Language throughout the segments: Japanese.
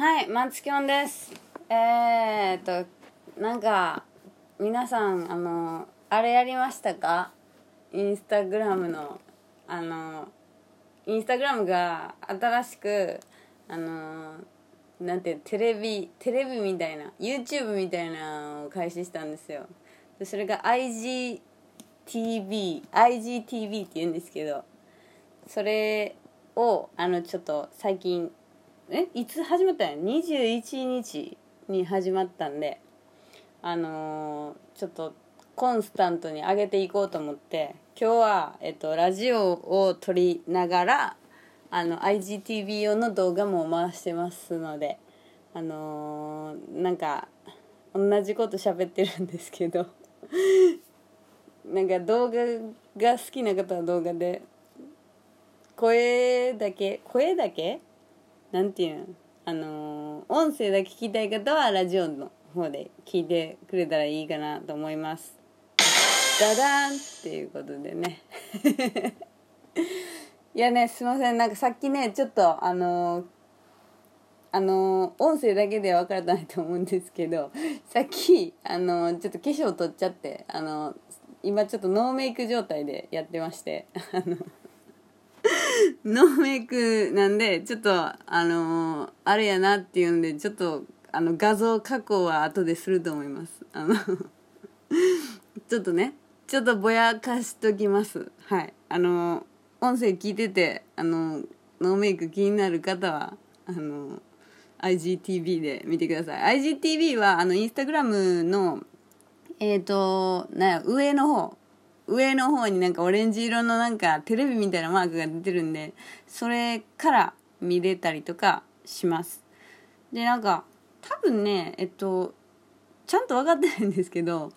はい、マツキョンです。えー、っと、なんか、皆さん、あの、あれやりましたか？インスタグラムの、あの、インスタグラムが新しく、あの、なんて、テレビ、テレビみたいな、YouTube みたいなのを開始したんですよ。それが IGTV、IGTV って言うんですけど、それを、あの、ちょっと最近、えいつ始まったんや21日に始まったんであのーちょっとコンスタントに上げていこうと思って今日は、えっと、ラジオを撮りながらあの IGTV 用の動画も回してますのであのーなんか同じこと喋ってるんですけど なんか動画が好きな方は動画で声だけ声だけ？なんていうのあのー音声だけ聞きたい方はラジオの方で聞いてくれたらいいかなと思います。ダダンっていうことでね。いやねすいません。なんかさっきねちょっとあのーあのー音声だけでは分からないと思うんですけど さっきあのちょっと化粧取っちゃってあの今ちょっとノーメイク状態でやってまして あのノーメイクなんでちょっとあのーあれやなっていうんでちょっとあの画像加工は後ですると思います。あの ちょっとねちょっとぼやかしときます。はい。あのー音声聞いててあのーノーメイク気になる方はあの IGTV で見てください。IGTV はあのインスタグラムのえっ、となや上の方。上の方になんかオレンジ色のなんかテレビみたいなマークが出てるんでそれから見れたりとかします。でなんか多分ねえっとちゃんと分かってないんですけど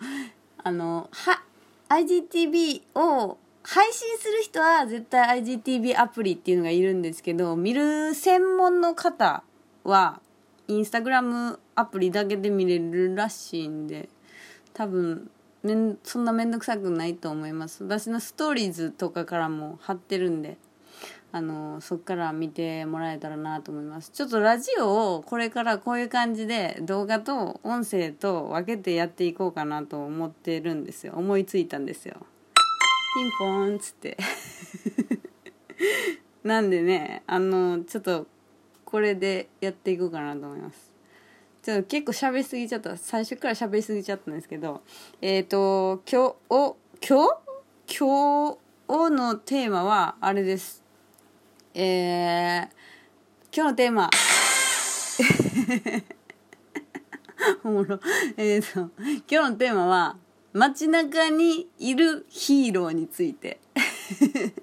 あのは IGTV を配信する人は絶対 IGTV アプリっていうのがいるんですけど見る専門の方はインスタグラムアプリだけで見れるらしいんで多分めんそんな面倒くさくないと思います。私のストーリーズとかからも貼ってるんであのそっから見てもらえたらなと思います。ちょっとラジオをこれからこういう感じで動画と音声と分けてやっていこうかなと思ってるんですよ。思いついたんですよ。ピンポーンっつって。なんでねあのちょっとこれでやっていこうかなと思います。ちょっと結構喋りすぎちゃった。最初から喋りすぎちゃったんですけどえっ、と今日お今日？今日のテーマはあれです。えー、今日のテーマ。おもろ。えっ、と今日のテーマは街中にいるヒーローについて。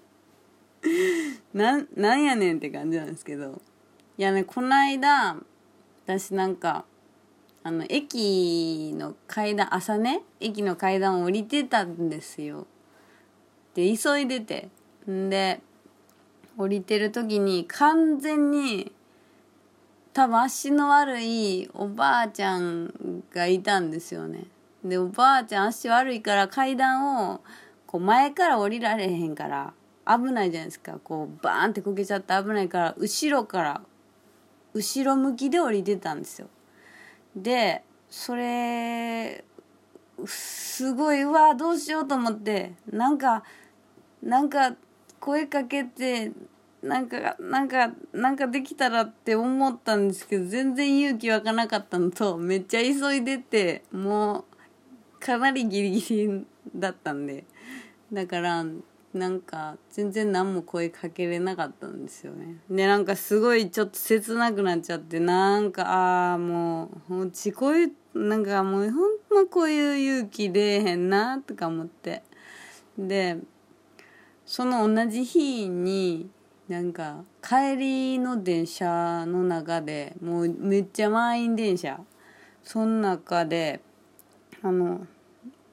なんなんやねんって感じなんですけど。いやねこの間私なんかあの駅の階段朝ね駅の階段を降りてたんですよ。で急いでて。んで降りてる時に完全に多分足の悪いおばあちゃんがいたんですよね。でおばあちゃん足悪いから階段をこう前から降りられへんから危ないじゃないですか。こうバーンってこけちゃって危ないから後ろから後ろ向きで降りてたんですよ。でそれすごいうわどうしようと思ってなんかなんか声かけてなんかなんかなんかできたらって思ったんですけど全然勇気湧かなかったのとめっちゃ急いでてもうかなりギリギリだったんで。だからなんか全然何も声かけれなかったんですよね。でなんかすごいちょっと切なくなっちゃってなんかああもううちこういうなんかもうほんまこういう勇気出えへんなとか思って。でその同じ日になんか帰りの電車の中でもうめっちゃ満員電車。その中であの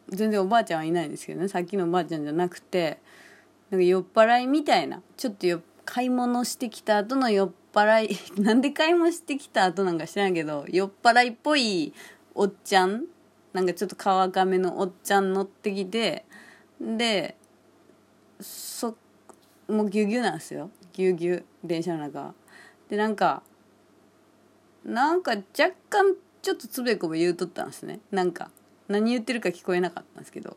全然おばあちゃんはいないんですけどね。さっきのおばあちゃんじゃなくてなんか酔っ払いみたいなちょっとよ買い物してきた後の酔っ払い なんで買い物してきた後なんか知らんけど酔っ払いっぽいおっちゃんなんかちょっと川赤めのおっちゃん乗ってきてでそもうぎゅうぎゅうなんですよ。ぎゅうぎゅう電車の中でなんかなんか若干ちょっとつべこべ言うとったんですね。なんか何言ってるか聞こえなかったんですけど。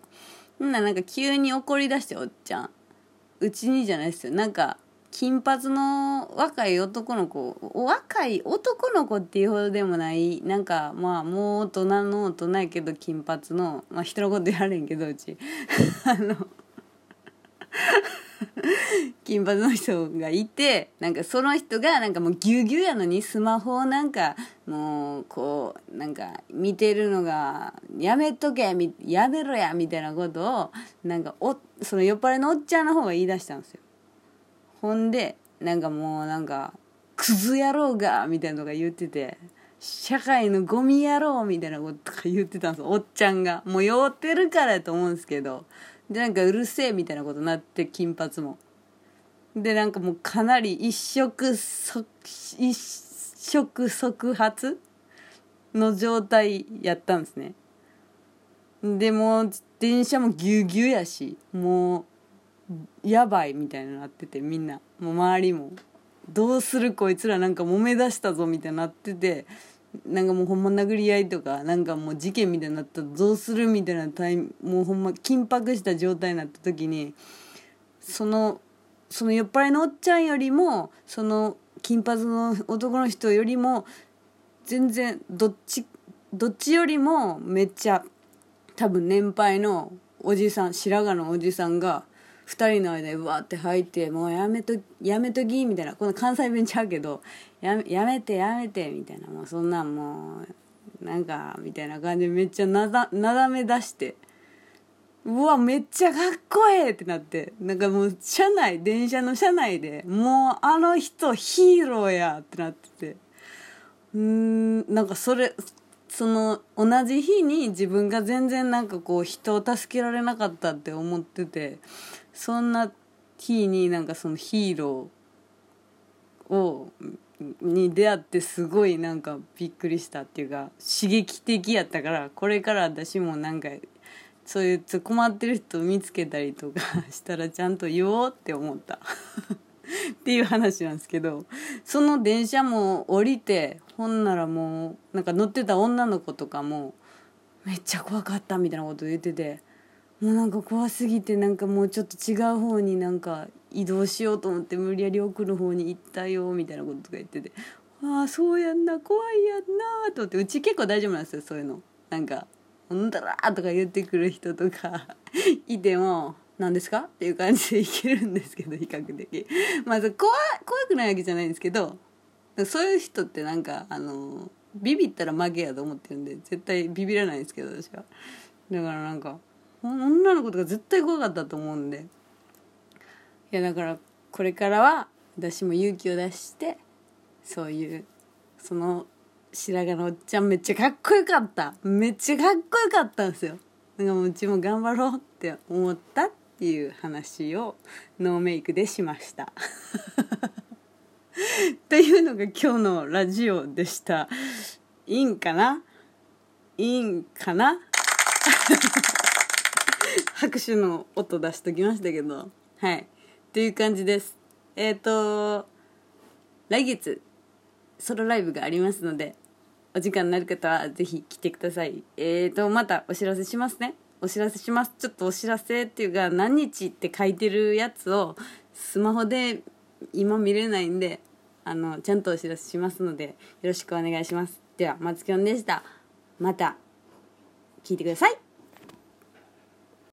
ほんななんか急に怒り出しておっちゃん。うちにじゃないですよ。なんか金髪の若い男の子若い男の子っていうほどでもないなんかまあもう大人の大人やけど金髪のまあ人のことやれんけどうち。あの金髪の人がいてなんかその人がなんかもうギュギュやのにスマホをなんかもうこうなんか見てるのがやめとけやめろやみたいなことをなんかおその酔っ払いのおっちゃんの方が言い出したんですよ。ほんでなんかもうなんかクズ野郎がみたいなのが言ってて社会のゴミ野郎みたいなこととか言ってたんですおっちゃんが。もう酔ってるからやと思うんですけど。でなんかうるせえみたいなことになって金髪も。でなんかもうかなり一触即一触即発の状態やったんですね。でも電車もぎゅうぎゅうやしもうやばいみたいになっててみんな。もう周りもどうするこいつらなんか揉め出したぞみたいになっててなんかもうほんま殴り合いとかなんかもう事件みたいになったらどうするみたいなタイもうほんま緊迫した状態になった時にそのその酔っ払いのおっちゃんよりもその金髪の男の人よりも全然どっちどっちよりもめっちゃ多分年配のおじさん白髪のおじさんが2人の間にわって入って「もうやめとやめとき」みたいなこの関西弁ちゃうけどや「やめてやめて」みたいなもうそんなんもうなんかみたいな感じでめっちゃなだなだめ出してうわめっちゃかっこええってなって。なんかもう車内電車の車内でもうあの人ヒーローやってなってて。うんなんかそれその同じ日に自分が全然なんかこう人を助けられなかったって思っててそんな日になんかそのヒーローをに出会ってすごいなんかびっくりしたっていうか刺激的やったからこれから私もなんかそういう困ってる人を見つけたりとか したらちゃんと言おうって思った。っていう話なんですけどその電車も降りてほんならもうなんか乗ってた女の子とかもめっちゃ怖かったみたいなこと言っててもうなんか怖すぎてなんかもうちょっと違う方になんか移動しようと思って無理やり奥の方に行ったよみたいなこととか言っててああそうやんな怖いやんなと思ってうち結構大丈夫なんですよそういうの。なんか「んだら」とか言ってくる人とか いても「何ですか?」っていう感じでいけるんですけど比較的。まあ怖怖くないわけじゃないんですけどそういう人ってなんかあのビビったら負けやと思ってるんで絶対ビビらないんですけど私は。だからなんか女の子とか絶対怖かったと思うんで。いやだからこれからは私も勇気を出してそういうその白髪のおっちゃんめっちゃかっこよかった。めっちゃかっこよかったんですよ。なんかもううちも頑張ろうって思ったっていう話をノーメイクでしました。というのが今日のラジオでした。いいんかな？いいんかな？拍手の音出しときましたけど。はい。という感じです。えっ、ー、と来月ソロライブがありますのでお時間になる方はぜひ来てください。え、ー、とまたお知らせしますね。お知らせします。ちょっとお知らせっていうか何日って書いてるやつをスマホで今見れないんであのちゃんとお知らせしますのでよろしくお願いします。では松きょんでした。また聞いてください。